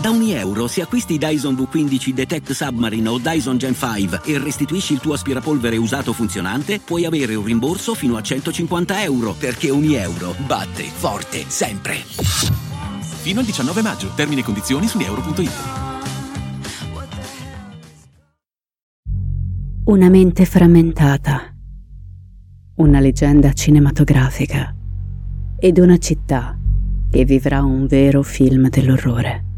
Da ogni euro, se acquisti Dyson V15 Detect Submarine o Dyson Gen 5 e restituisci il tuo aspirapolvere usato funzionante, puoi avere un rimborso fino a 150 euro, perché ogni euro batte forte sempre. Fino al 19 maggio. Termini e condizioni su euro.it. Una mente frammentata. Una leggenda cinematografica. Ed una città che vivrà un vero film dell'orrore.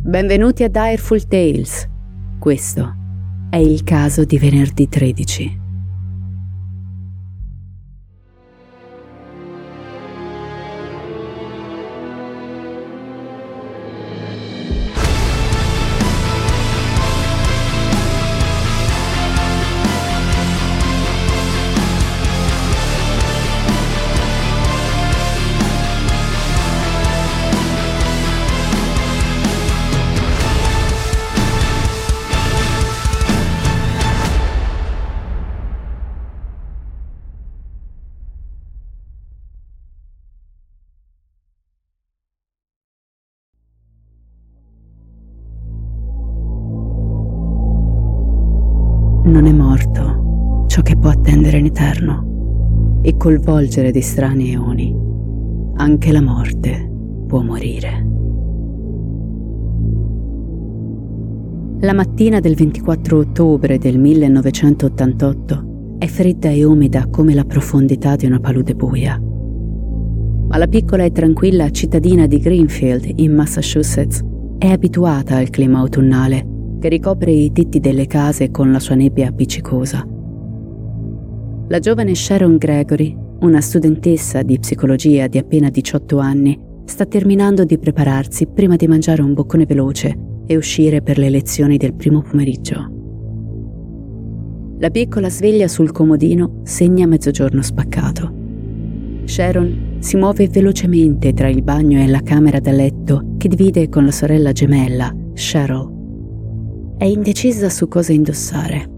Benvenuti a Direful Tales. Questo è il caso di venerdì 13. E col volgere di strani eoni anche la morte può morire. La mattina del 24 ottobre del 1988 è fredda e umida come la profondità di una palude buia. Ma la piccola e tranquilla cittadina di Greenfield, in Massachusetts, è abituata al clima autunnale che ricopre i tetti delle case con la sua nebbia appiccicosa. La giovane Sharon Gregory, una studentessa di psicologia di appena 18 anni, sta terminando di prepararsi prima di mangiare un boccone veloce e uscire per le lezioni del primo pomeriggio. La piccola sveglia sul comodino segna mezzogiorno spaccato. Sharon si muove velocemente tra il bagno e la camera da letto che divide con la sorella gemella, Cheryl. È indecisa su cosa indossare.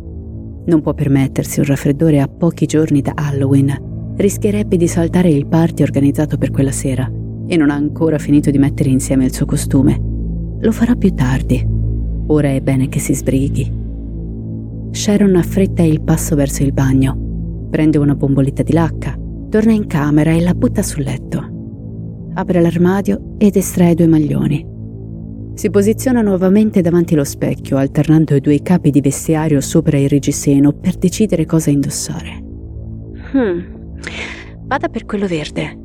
Non può permettersi un raffreddore a pochi giorni da Halloween. Rischierebbe di saltare il party organizzato per quella sera e non ha ancora finito di mettere insieme il suo costume. Lo farà più tardi. Ora è bene che si sbrighi. Sharon affretta il passo verso il bagno. Prende una bomboletta di lacca, torna in camera e la butta sul letto. Apre l'armadio ed estrae due maglioni. Si posiziona nuovamente davanti allo specchio, alternando i due capi di vestiario sopra il reggiseno per decidere cosa indossare. Hmm, vada per quello verde.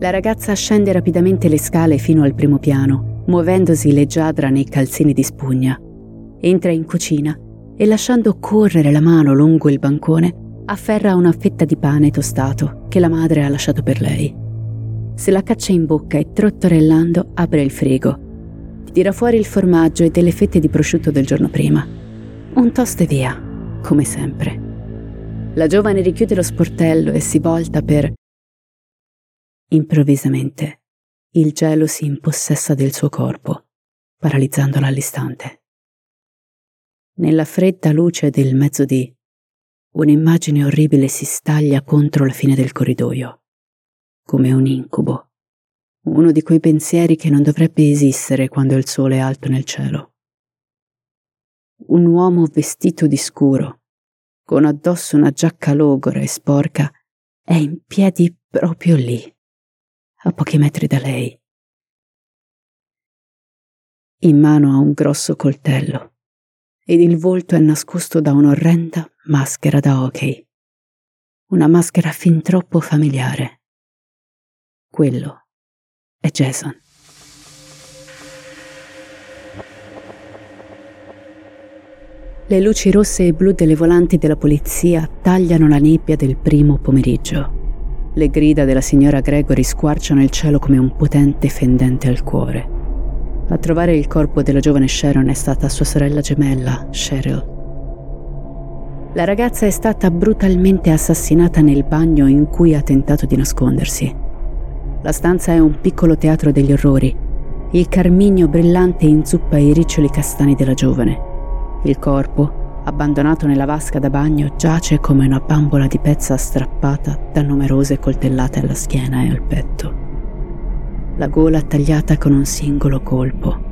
La ragazza scende rapidamente le scale fino al primo piano, muovendosi leggiadra nei calzini di spugna. Entra in cucina e lasciando correre la mano lungo il bancone, afferra una fetta di pane tostato che la madre ha lasciato per lei. Se la caccia in bocca e trottorellando apre il frigo tira fuori il formaggio e delle fette di prosciutto del giorno prima. Un toast e via, come sempre. La giovane richiude lo sportello e si volta per... Improvvisamente, il gelo si impossessa del suo corpo, paralizzandola all'istante. Nella fredda luce del mezzodì, un'immagine orribile si staglia contro la fine del corridoio, come un incubo uno di quei pensieri che non dovrebbe esistere quando il sole è alto nel cielo. Un uomo vestito di scuro, con addosso una giacca logora e sporca, è in piedi proprio lì, a pochi metri da lei. In mano ha un grosso coltello ed il volto è nascosto da un'orrenda maschera da hockey. Una maschera fin troppo familiare. Quello è Jason. Le luci rosse e blu delle volanti della polizia tagliano la nebbia del primo pomeriggio. Le grida della signora Gregory squarciano il cielo come un potente fendente al cuore. A trovare il corpo della giovane Sharon è stata sua sorella gemella, Cheryl. La ragazza è stata brutalmente assassinata nel bagno in cui ha tentato di nascondersi. La stanza è un piccolo teatro degli orrori. Il carminio brillante inzuppa i riccioli castani della giovane. Il corpo, abbandonato nella vasca da bagno, giace come una bambola di pezza strappata da numerose coltellate alla schiena e al petto. La gola tagliata con un singolo colpo.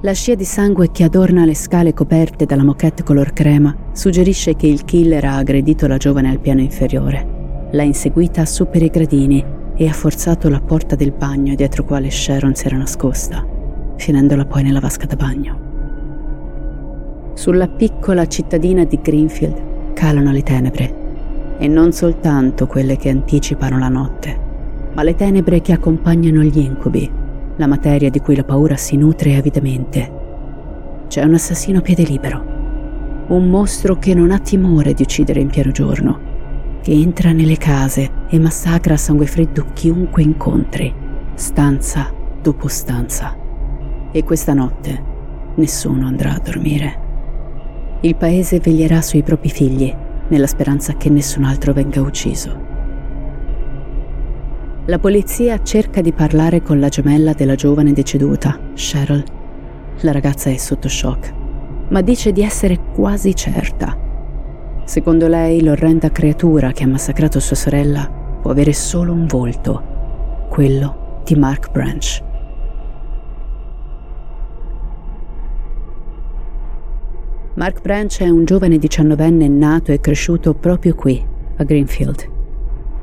La scia di sangue che adorna le scale coperte dalla moquette color crema suggerisce che il killer ha aggredito la giovane al piano inferiore. L'ha inseguita su per i gradini e ha forzato la porta del bagno dietro quale Sharon si era nascosta, finendola poi nella vasca da bagno. Sulla piccola cittadina di Greenfield calano le tenebre, e non soltanto quelle che anticipano la notte, ma le tenebre che accompagnano gli incubi, la materia di cui la paura si nutre avidamente. C'è un assassino a piede libero, un mostro che non ha timore di uccidere in pieno giorno che entra nelle case e massacra a sangue freddo chiunque incontri, stanza dopo stanza. E questa notte nessuno andrà a dormire. Il paese veglierà sui propri figli, nella speranza che nessun altro venga ucciso. La polizia cerca di parlare con la gemella della giovane deceduta, Cheryl. La ragazza è sotto shock, ma dice di essere quasi certa Secondo lei, l'orrenda creatura che ha massacrato sua sorella può avere solo un volto, quello di Mark Branch. Mark Branch è un giovane diciannovenne nato e cresciuto proprio qui, a Greenfield.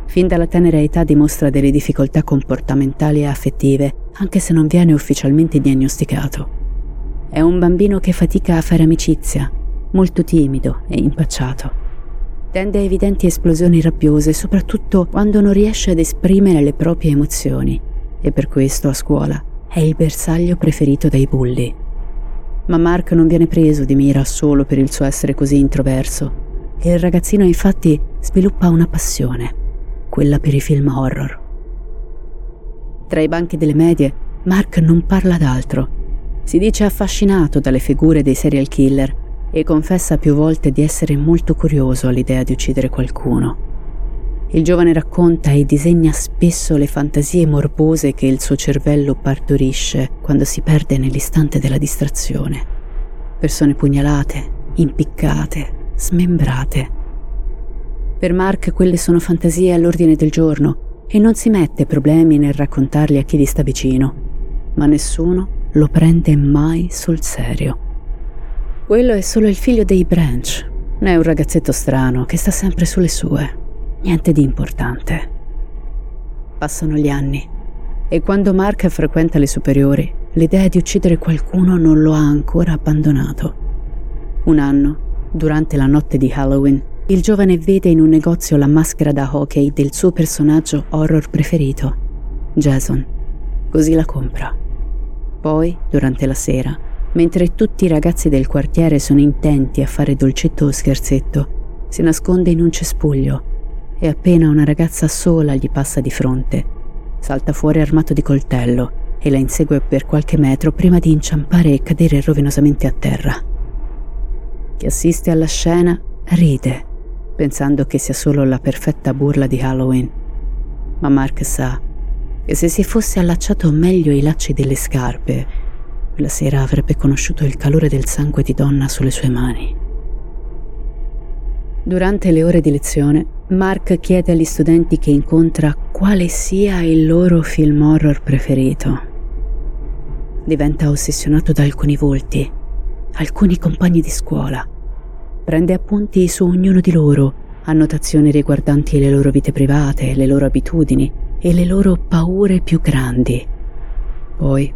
Fin dalla tenera età dimostra delle difficoltà comportamentali e affettive, anche se non viene ufficialmente diagnosticato. È un bambino che fatica a fare amicizia, molto timido e impacciato. Tende a evidenti esplosioni rabbiose, soprattutto quando non riesce ad esprimere le proprie emozioni, e per questo a scuola è il bersaglio preferito dai bulli. Ma Mark non viene preso di mira solo per il suo essere così introverso, il ragazzino infatti sviluppa una passione, quella per i film horror. Tra i banchi delle medie, Mark non parla d'altro. Si dice affascinato dalle figure dei serial killer e confessa più volte di essere molto curioso all'idea di uccidere qualcuno. Il giovane racconta e disegna spesso le fantasie morbose che il suo cervello partorisce quando si perde nell'istante della distrazione. Persone pugnalate, impiccate, smembrate. Per Mark quelle sono fantasie all'ordine del giorno e non si mette problemi nel raccontarli a chi gli sta vicino, ma nessuno lo prende mai sul serio. Quello è solo il figlio dei Branch. È un ragazzetto strano che sta sempre sulle sue. Niente di importante. Passano gli anni e quando Mark frequenta le superiori, l'idea di uccidere qualcuno non lo ha ancora abbandonato. Un anno, durante la notte di Halloween, il giovane vede in un negozio la maschera da hockey del suo personaggio horror preferito, Jason. Così la compra. Poi, durante la sera, mentre tutti i ragazzi del quartiere sono intenti a fare dolcetto o scherzetto, si nasconde in un cespuglio e appena una ragazza sola gli passa di fronte, salta fuori armato di coltello e la insegue per qualche metro prima di inciampare e cadere rovinosamente a terra. Chi assiste alla scena ride, pensando che sia solo la perfetta burla di Halloween. Ma Mark sa che se si fosse allacciato meglio i lacci delle scarpe quella sera avrebbe conosciuto il calore del sangue di donna sulle sue mani. Durante le ore di lezione, Mark chiede agli studenti che incontra quale sia il loro film horror preferito. Diventa ossessionato da alcuni volti, alcuni compagni di scuola. Prende appunti su ognuno di loro, annotazioni riguardanti le loro vite private, le loro abitudini e le loro paure più grandi. Poi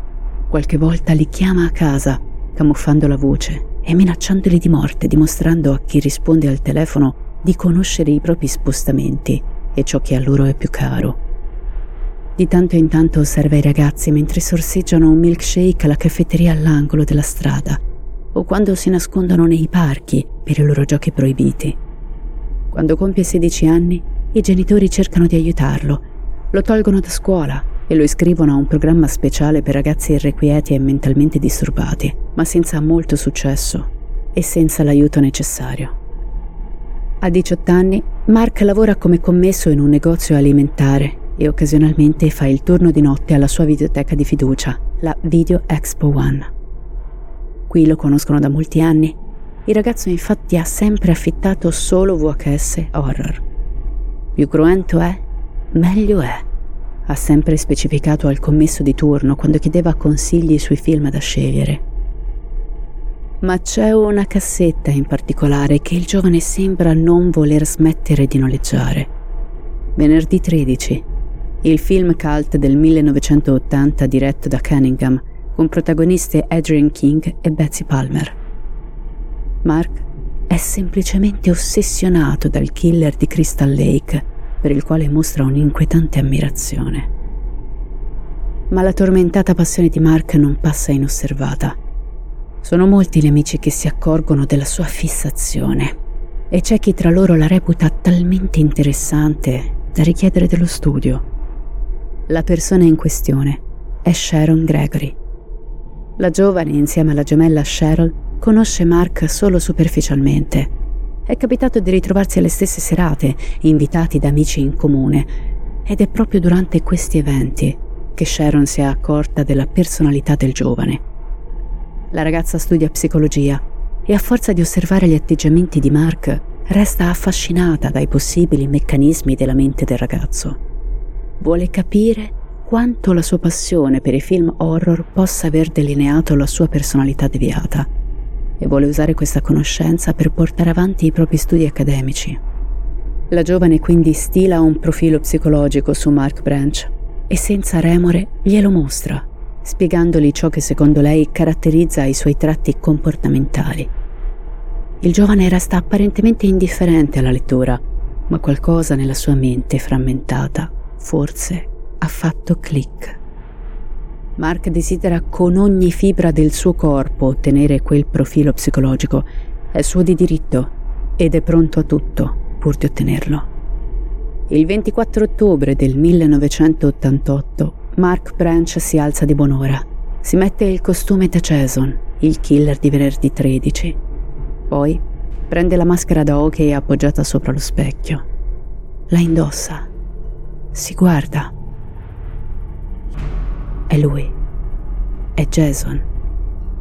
Qualche volta li chiama a casa, camuffando la voce e minacciandoli di morte, dimostrando a chi risponde al telefono di conoscere i propri spostamenti e ciò che a loro è più caro. Di tanto in tanto osserva i ragazzi mentre sorseggiano un milkshake alla caffetteria all'angolo della strada o quando si nascondono nei parchi per i loro giochi proibiti. Quando compie 16 anni, i genitori cercano di aiutarlo, lo tolgono da scuola e lo iscrivono a un programma speciale per ragazzi irrequieti e mentalmente disturbati, ma senza molto successo e senza l'aiuto necessario. A 18 anni, Mark lavora come commesso in un negozio alimentare e occasionalmente fa il turno di notte alla sua videoteca di fiducia, la Video Expo One. Qui lo conoscono da molti anni. Il ragazzo infatti ha sempre affittato solo VHS horror. Più cruento è, meglio è, ha sempre specificato al commesso di turno quando chiedeva consigli sui film da scegliere. Ma c'è una cassetta in particolare che il giovane sembra non voler smettere di noleggiare. Venerdì 13, il film cult del 1980 diretto da Cunningham, con protagoniste Adrian King e Betsy Palmer. Mark è semplicemente ossessionato dal killer di Crystal Lake, per il quale mostra un'inquietante ammirazione. Ma la tormentata passione di Mark non passa inosservata. Sono molti gli amici che si accorgono della sua fissazione e c'è chi tra loro la reputa talmente interessante da richiedere dello studio. La persona in questione è Sharon Gregory. La giovane, insieme alla gemella Cheryl, conosce Mark solo superficialmente. È capitato di ritrovarsi alle stesse serate, invitati da amici in comune, ed è proprio durante questi eventi che Sharon si è accorta della personalità del giovane. La ragazza studia psicologia e a forza di osservare gli atteggiamenti di Mark resta affascinata dai possibili meccanismi della mente del ragazzo. Vuole capire quanto la sua passione per i film horror possa aver delineato la sua personalità deviata e vuole usare questa conoscenza per portare avanti i propri studi accademici. La giovane quindi stila un profilo psicologico su Mark Branch e senza remore glielo mostra, spiegandogli ciò che secondo lei caratterizza i suoi tratti comportamentali. Il giovane resta apparentemente indifferente alla lettura, ma qualcosa nella sua mente frammentata forse ha fatto click. Mark desidera con ogni fibra del suo corpo ottenere quel profilo psicologico. È suo di diritto ed è pronto a tutto pur di ottenerlo. Il 24 ottobre del 1988 Mark Branch si alza di buon'ora. Si mette il costume da Jason, il killer di venerdì 13. Poi prende la maschera da hockey appoggiata sopra lo specchio. La indossa si guarda. È lui. È Jason.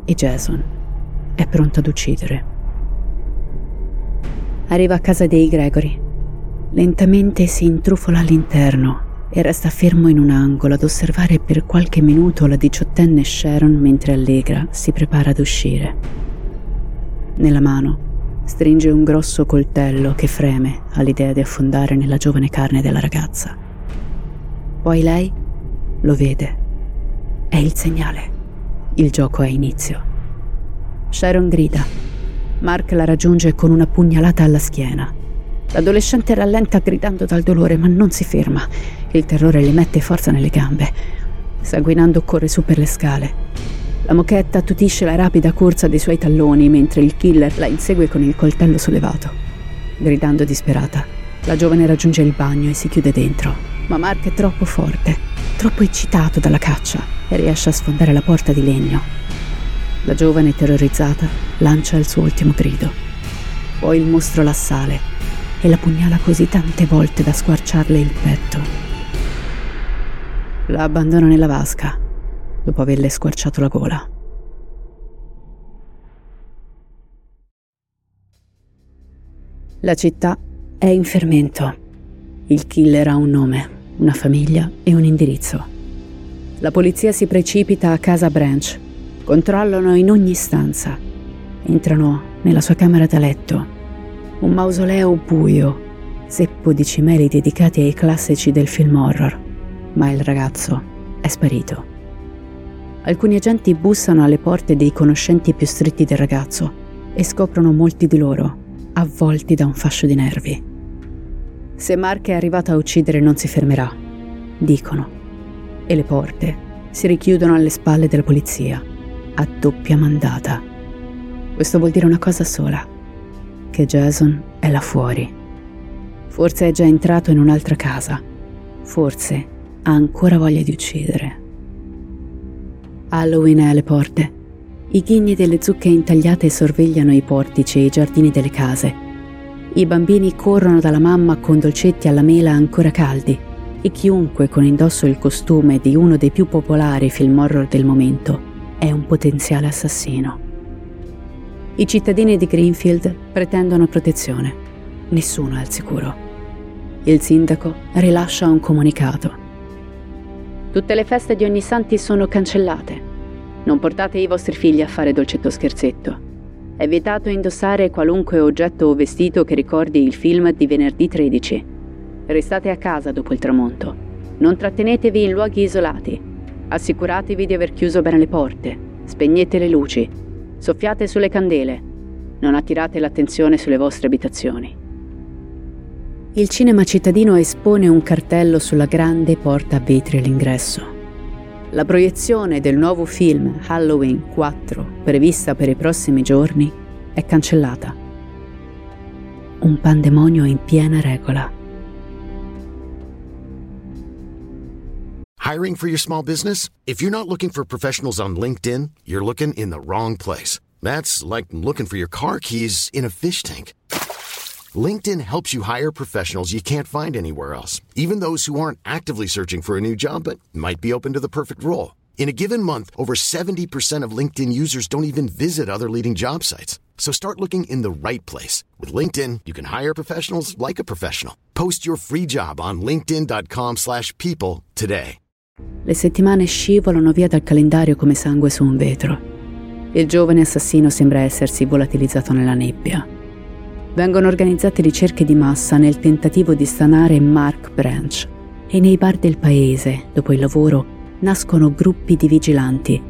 E Jason è pronto ad uccidere. Arriva a casa dei Gregory. Lentamente si intrufola all'interno e resta fermo in un angolo ad osservare per qualche minuto la diciottenne Sharon mentre Allegra si prepara ad uscire. Nella mano stringe un grosso coltello che freme all'idea di affondare nella giovane carne della ragazza. Poi lei lo vede. È il segnale. Il gioco è inizio. Sharon grida. Mark la raggiunge con una pugnalata alla schiena. L'adolescente rallenta gridando dal dolore, ma non si ferma. Il terrore le mette forza nelle gambe. Sanguinando corre su per le scale. La mochetta attutisce la rapida corsa dei suoi talloni mentre il killer la insegue con il coltello sollevato. Gridando disperata, la giovane raggiunge il bagno e si chiude dentro ma Mark è troppo forte, troppo eccitato dalla caccia e riesce a sfondare la porta di legno. La giovane terrorizzata lancia il suo ultimo grido. Poi il mostro l'assale e la pugnala così tante volte da squarciarle il petto. La abbandona nella vasca dopo averle squarciato la gola. La città è in fermento. Il killer ha un nome una famiglia e un indirizzo. La polizia si precipita a casa Branch, controllano in ogni stanza, entrano nella sua camera da letto, un mausoleo buio, zeppo di cimeli dedicati ai classici del film horror, ma il ragazzo è sparito. Alcuni agenti bussano alle porte dei conoscenti più stretti del ragazzo e scoprono molti di loro, avvolti da un fascio di nervi. Se Mark è arrivato a uccidere non si fermerà, dicono. E le porte si richiudono alle spalle della polizia, a doppia mandata. Questo vuol dire una cosa sola, che Jason è là fuori. Forse è già entrato in un'altra casa, forse ha ancora voglia di uccidere. Halloween è alle porte. I ghigni delle zucche intagliate sorvegliano i portici e i giardini delle case I bambini corrono dalla mamma con dolcetti alla mela ancora caldi e chiunque con indosso il costume di uno dei più popolari film horror del momento è un potenziale assassino. I cittadini di Greenfield pretendono protezione. Nessuno è al sicuro. Il sindaco rilascia un comunicato. Tutte le feste di ogni santi sono cancellate. Non portate i vostri figli a fare dolcetto scherzetto. È vietato indossare qualunque oggetto o vestito che ricordi il film di venerdì 13. Restate a casa dopo il tramonto. Non trattenetevi in luoghi isolati. Assicuratevi di aver chiuso bene le porte. Spegnete le luci. Soffiate sulle candele. Non attirate l'attenzione sulle vostre abitazioni. Il cinema cittadino espone un cartello sulla grande porta a vetri all'ingresso. La proiezione del nuovo film Halloween 4, prevista per i prossimi giorni, è cancellata. Un pandemonio in piena regola. Hiring for your small business? If you're not looking for professionals on LinkedIn, you're looking in the wrong place. That's like looking for your car keys in a fish tank. LinkedIn helps you hire professionals you can't find anywhere else, even those who aren't actively searching for a new job but might be open to the perfect role. In a given month, over 70% of LinkedIn users don't even visit other leading job sites. So start looking in the right place. With LinkedIn, you can hire professionals like a professional. Post your free job on linkedin.com slash people today. Le settimane scivolano via dal calendario come sangue su un vetro. Il giovane assassino sembra essersi volatilizzato nella nebbia. Vengono organizzate ricerche di massa nel tentativo di stanare Mark Branch. E nei bar del paese, dopo il lavoro, nascono gruppi di vigilanti,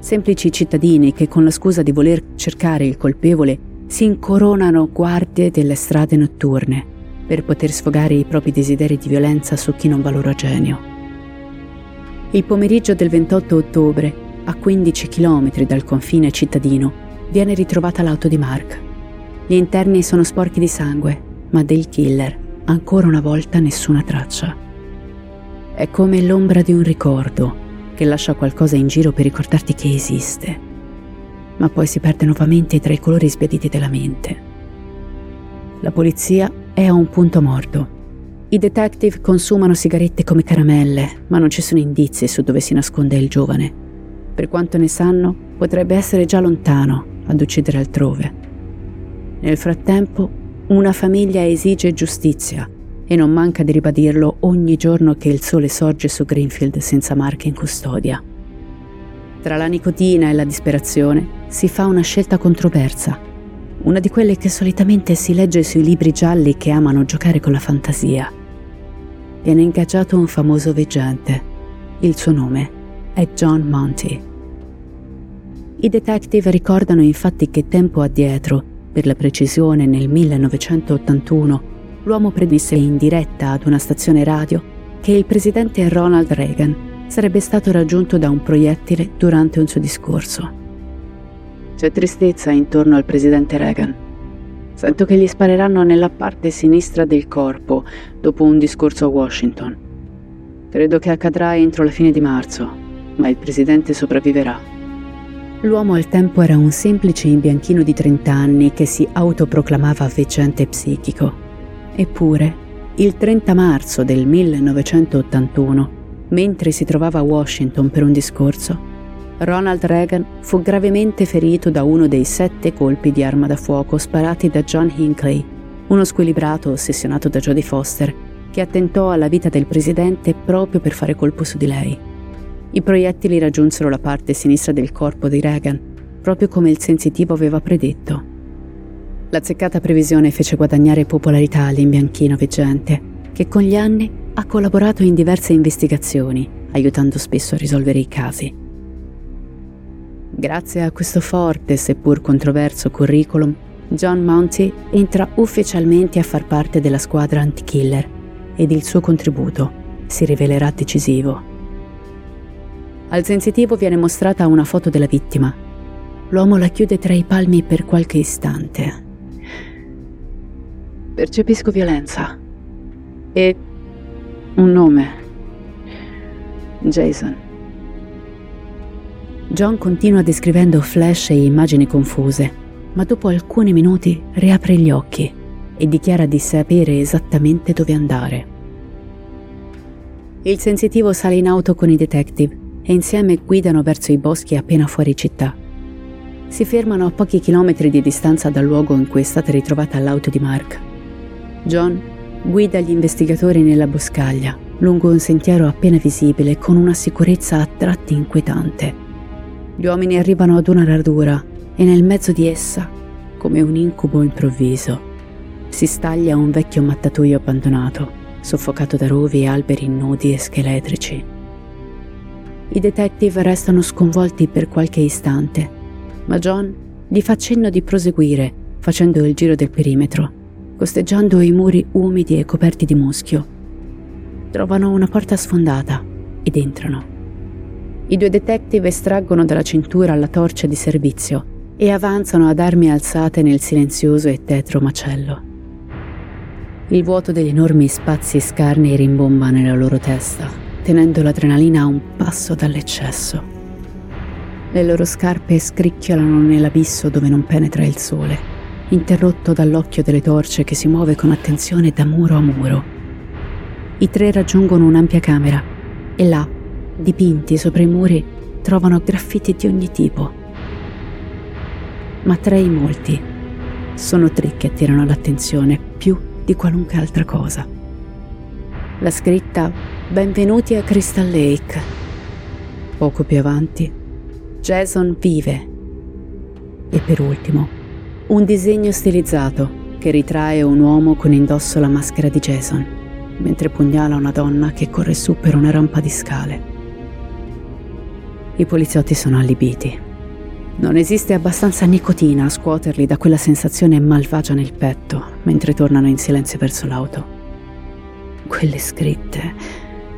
semplici cittadini che con la scusa di voler cercare il colpevole si incoronano guardie delle strade notturne per poter sfogare i propri desideri di violenza su chi non va loro genio. Il pomeriggio del 28 ottobre, a 15 km dal confine cittadino, viene ritrovata l'auto di Mark gli interni sono sporchi di sangue, ma del killer ancora una volta nessuna traccia. È come l'ombra di un ricordo che lascia qualcosa in giro per ricordarti che esiste, ma poi si perde nuovamente tra i colori sbiaditi della mente. La polizia è a un punto morto. I detective consumano sigarette come caramelle, ma non ci sono indizi su dove si nasconde il giovane. Per quanto ne sanno, potrebbe essere già lontano ad uccidere altrove. Nel frattempo, una famiglia esige giustizia e non manca di ribadirlo ogni giorno che il sole sorge su Greenfield senza marche in custodia. Tra la nicotina e la disperazione si fa una scelta controversa, una di quelle che solitamente si legge sui libri gialli che amano giocare con la fantasia. Viene ingaggiato un famoso veggente. Il suo nome è John Monty. I detective ricordano infatti che tempo addietro per la precisione nel 1981, l'uomo predisse in diretta ad una stazione radio che il presidente Ronald Reagan sarebbe stato raggiunto da un proiettile durante un suo discorso. C'è tristezza intorno al presidente Reagan. Sento che gli spareranno nella parte sinistra del corpo dopo un discorso a Washington. Credo che accadrà entro la fine di marzo, ma il presidente sopravviverà. L'uomo al tempo era un semplice imbianchino di 30 anni che si autoproclamava veggente psichico. Eppure, il 30 marzo del 1981, mentre si trovava a Washington per un discorso, Ronald Reagan fu gravemente ferito da uno dei sette colpi di arma da fuoco sparati da John Hinckley, uno squilibrato ossessionato da Jodie Foster, che attentò alla vita del presidente proprio per fare colpo su di lei. I proiettili raggiunsero la parte sinistra del corpo di Reagan, proprio come il sensitivo aveva predetto. L'azzeccata previsione fece guadagnare popolarità all'imbianchino veggente, che con gli anni ha collaborato in diverse investigazioni, aiutando spesso a risolvere i casi. Grazie a questo forte, seppur controverso curriculum, John Monty entra ufficialmente a far parte della squadra anti-killer ed il suo contributo si rivelerà decisivo. Al sensitivo viene mostrata una foto della vittima. L'uomo la chiude tra i palmi per qualche istante. Percepisco violenza. E un nome. Jason. John continua descrivendo flash e immagini confuse, ma dopo alcuni minuti riapre gli occhi e dichiara di sapere esattamente dove andare. Il sensitivo sale in auto con i detective e insieme guidano verso i boschi appena fuori città. Si fermano a pochi chilometri di distanza dal luogo in cui è stata ritrovata l'auto di Mark. John guida gli investigatori nella boscaglia, lungo un sentiero appena visibile con una sicurezza a tratti inquietante. Gli uomini arrivano ad una radura e nel mezzo di essa, come un incubo improvviso, si staglia un vecchio mattatoio abbandonato, soffocato da rovi e alberi nudi e scheletrici. I detective restano sconvolti per qualche istante, ma John gli fa cenno di proseguire, facendo il giro del perimetro, costeggiando i muri umidi e coperti di muschio. Trovano una porta sfondata ed entrano. I due detective estraggono dalla cintura la torcia di servizio e avanzano ad armi alzate nel silenzioso e tetro macello. Il vuoto degli enormi spazi scarni rimbomba nella loro testa, tenendo l'adrenalina a un passo dall'eccesso. Le loro scarpe scricchiolano nell'abisso dove non penetra il sole, interrotto dall'occhio delle torce che si muove con attenzione da muro a muro. I tre raggiungono un'ampia camera e là, dipinti sopra i muri, trovano graffiti di ogni tipo. Ma tra i molti, sono tre che attirano l'attenzione più di qualunque altra cosa. La scritta Benvenuti a Crystal Lake. Poco più avanti, Jason vive. E per ultimo, un disegno stilizzato che ritrae un uomo con indosso la maschera di Jason, mentre pugnala una donna che corre su per una rampa di scale. I poliziotti sono allibiti. Non esiste abbastanza nicotina a scuoterli da quella sensazione malvagia nel petto mentre tornano in silenzio verso l'auto. Quelle scritte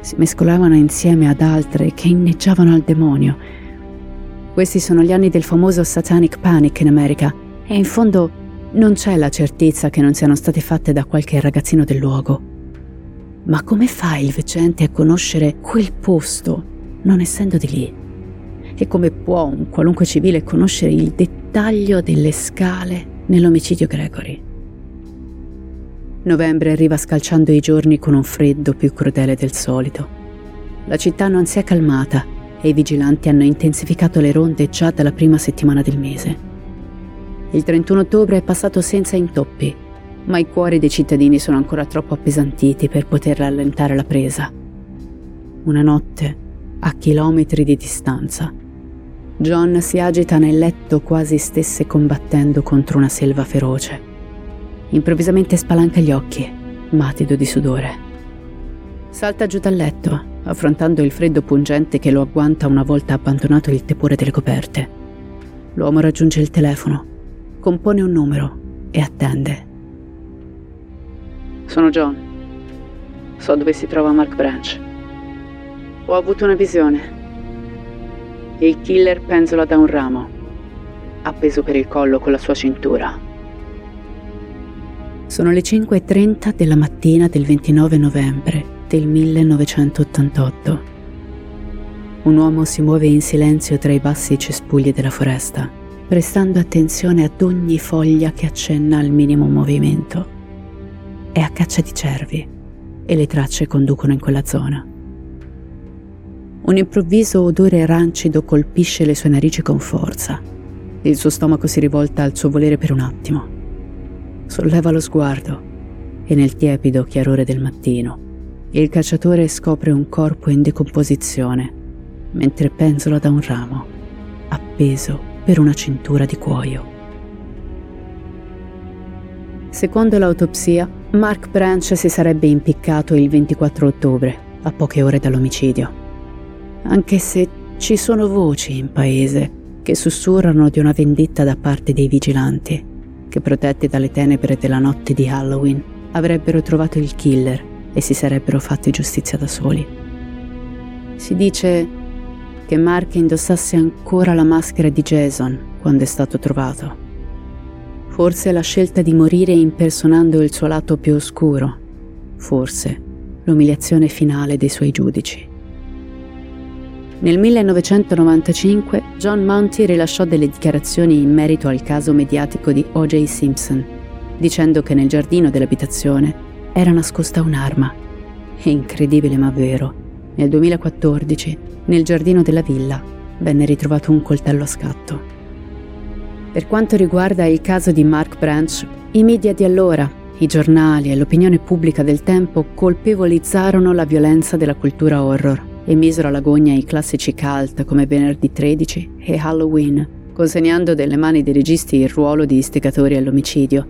si mescolavano insieme ad altre che inneggiavano al demonio. Questi sono gli anni del famoso Satanic Panic in America e in fondo non c'è la certezza che non siano state fatte da qualche ragazzino del luogo. Ma come fa il veggente a conoscere quel posto non essendo di lì? E come può un qualunque civile conoscere il dettaglio delle scale nell'omicidio Gregory? Novembre arriva scalciando i giorni con un freddo più crudele del solito. La città non si è calmata e i vigilanti hanno intensificato le ronde già dalla prima settimana del mese. Il 31 ottobre è passato senza intoppi, ma i cuori dei cittadini sono ancora troppo appesantiti per poter rallentare la presa. Una notte, a chilometri di distanza, John si agita nel letto quasi stesse combattendo contro una selva feroce. Improvvisamente spalanca gli occhi, matido di sudore. Salta giù dal letto, affrontando il freddo pungente che lo agguanta una volta abbandonato il tepore delle coperte. L'uomo raggiunge il telefono, compone un numero e attende. Sono John. So dove si trova Mark Branch. Ho avuto una visione il killer penzola da un ramo, appeso per il collo con la sua cintura. Sono le 5.30 della mattina del 29 novembre del 1988. Un uomo si muove in silenzio tra i bassi cespugli della foresta, prestando attenzione ad ogni foglia che accenna al minimo movimento. È a caccia di cervi e le tracce conducono in quella zona. Un improvviso odore rancido colpisce le sue narici con forza. Il suo stomaco si rivolta al suo volere per un attimo. Solleva lo sguardo e nel tiepido chiarore del mattino il cacciatore scopre un corpo in decomposizione mentre penzola da un ramo, appeso per una cintura di cuoio. Secondo l'autopsia, Mark Branch si sarebbe impiccato il 24 ottobre, a poche ore dall'omicidio anche se ci sono voci in paese che sussurrano di una vendetta da parte dei vigilanti, che protetti dalle tenebre della notte di Halloween avrebbero trovato il killer e si sarebbero fatti giustizia da soli. Si dice che Mark indossasse ancora la maschera di Jason quando è stato trovato. Forse la scelta di morire impersonando il suo lato più oscuro, forse l'umiliazione finale dei suoi giudici. Nel 1995 John Monty rilasciò delle dichiarazioni in merito al caso mediatico di O.J. Simpson dicendo che nel giardino dell'abitazione era nascosta un'arma. Incredibile ma vero. Nel 2014, nel giardino della villa, venne ritrovato un coltello a scatto. Per quanto riguarda il caso di Mark Branch, i media di allora, i giornali e l'opinione pubblica del tempo colpevolizzarono la violenza della cultura horror e misero alla gogna i classici cult come Venerdì 13 e Halloween, consegnando delle mani dei registi il ruolo di istigatori all'omicidio.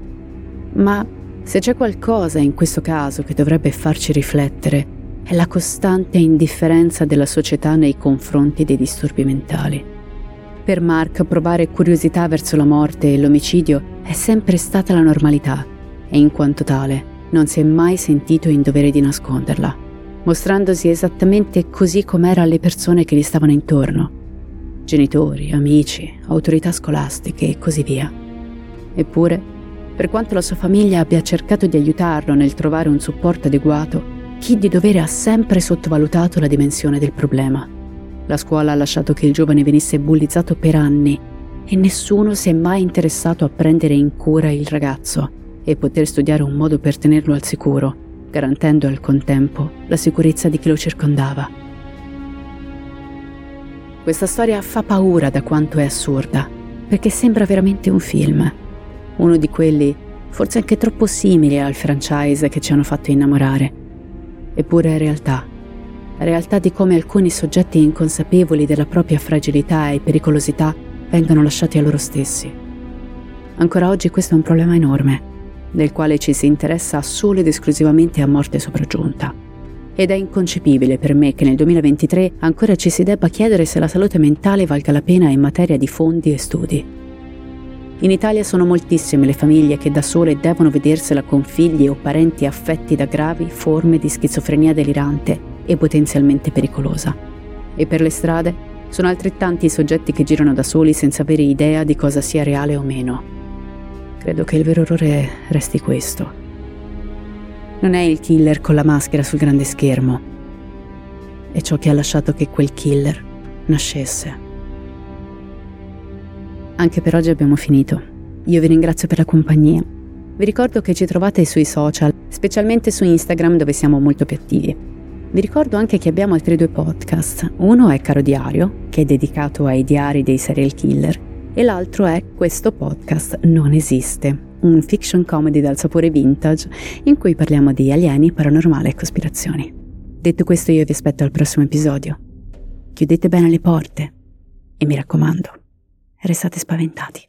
Ma se c'è qualcosa in questo caso che dovrebbe farci riflettere, è la costante indifferenza della società nei confronti dei disturbi mentali. Per Mark provare curiosità verso la morte e l'omicidio è sempre stata la normalità e in quanto tale non si è mai sentito in dovere di nasconderla, mostrandosi esattamente così com'era alle persone che gli stavano intorno, genitori, amici, autorità scolastiche e così via. Eppure, per quanto la sua famiglia abbia cercato di aiutarlo nel trovare un supporto adeguato, chi di dovere ha sempre sottovalutato la dimensione del problema. La scuola ha lasciato che il giovane venisse bullizzato per anni e nessuno si è mai interessato a prendere in cura il ragazzo e poter studiare un modo per tenerlo al sicuro, garantendo al contempo la sicurezza di chi lo circondava. Questa storia fa paura da quanto è assurda, perché sembra veramente un film. Uno di quelli, forse anche troppo simili al franchise che ci hanno fatto innamorare. Eppure è realtà. Realtà di come alcuni soggetti inconsapevoli della propria fragilità e pericolosità vengano lasciati a loro stessi. Ancora oggi questo è un problema enorme, del quale ci si interessa solo ed esclusivamente a morte sopraggiunta ed è inconcepibile per me che nel 2023 ancora ci si debba chiedere se la salute mentale valga la pena in materia di fondi e studi. In Italia sono moltissime le famiglie che da sole devono vedersela con figli o parenti affetti da gravi forme di schizofrenia delirante e potenzialmente pericolosa. E per le strade sono altrettanti i soggetti che girano da soli senza avere idea di cosa sia reale o meno. Credo che il vero errore resti questo non è il killer con la maschera sul grande schermo. È ciò che ha lasciato che quel killer nascesse. Anche per oggi abbiamo finito. Io vi ringrazio per la compagnia. Vi ricordo che ci trovate sui social, specialmente su Instagram dove siamo molto più attivi. Vi ricordo anche che abbiamo altri due podcast. Uno è Caro Diario, che è dedicato ai diari dei serial killer, e l'altro è Questo podcast non esiste, un fiction comedy dal sapore vintage in cui parliamo di alieni, paranormale e cospirazioni. Detto questo io vi aspetto al prossimo episodio. Chiudete bene le porte e mi raccomando, restate spaventati.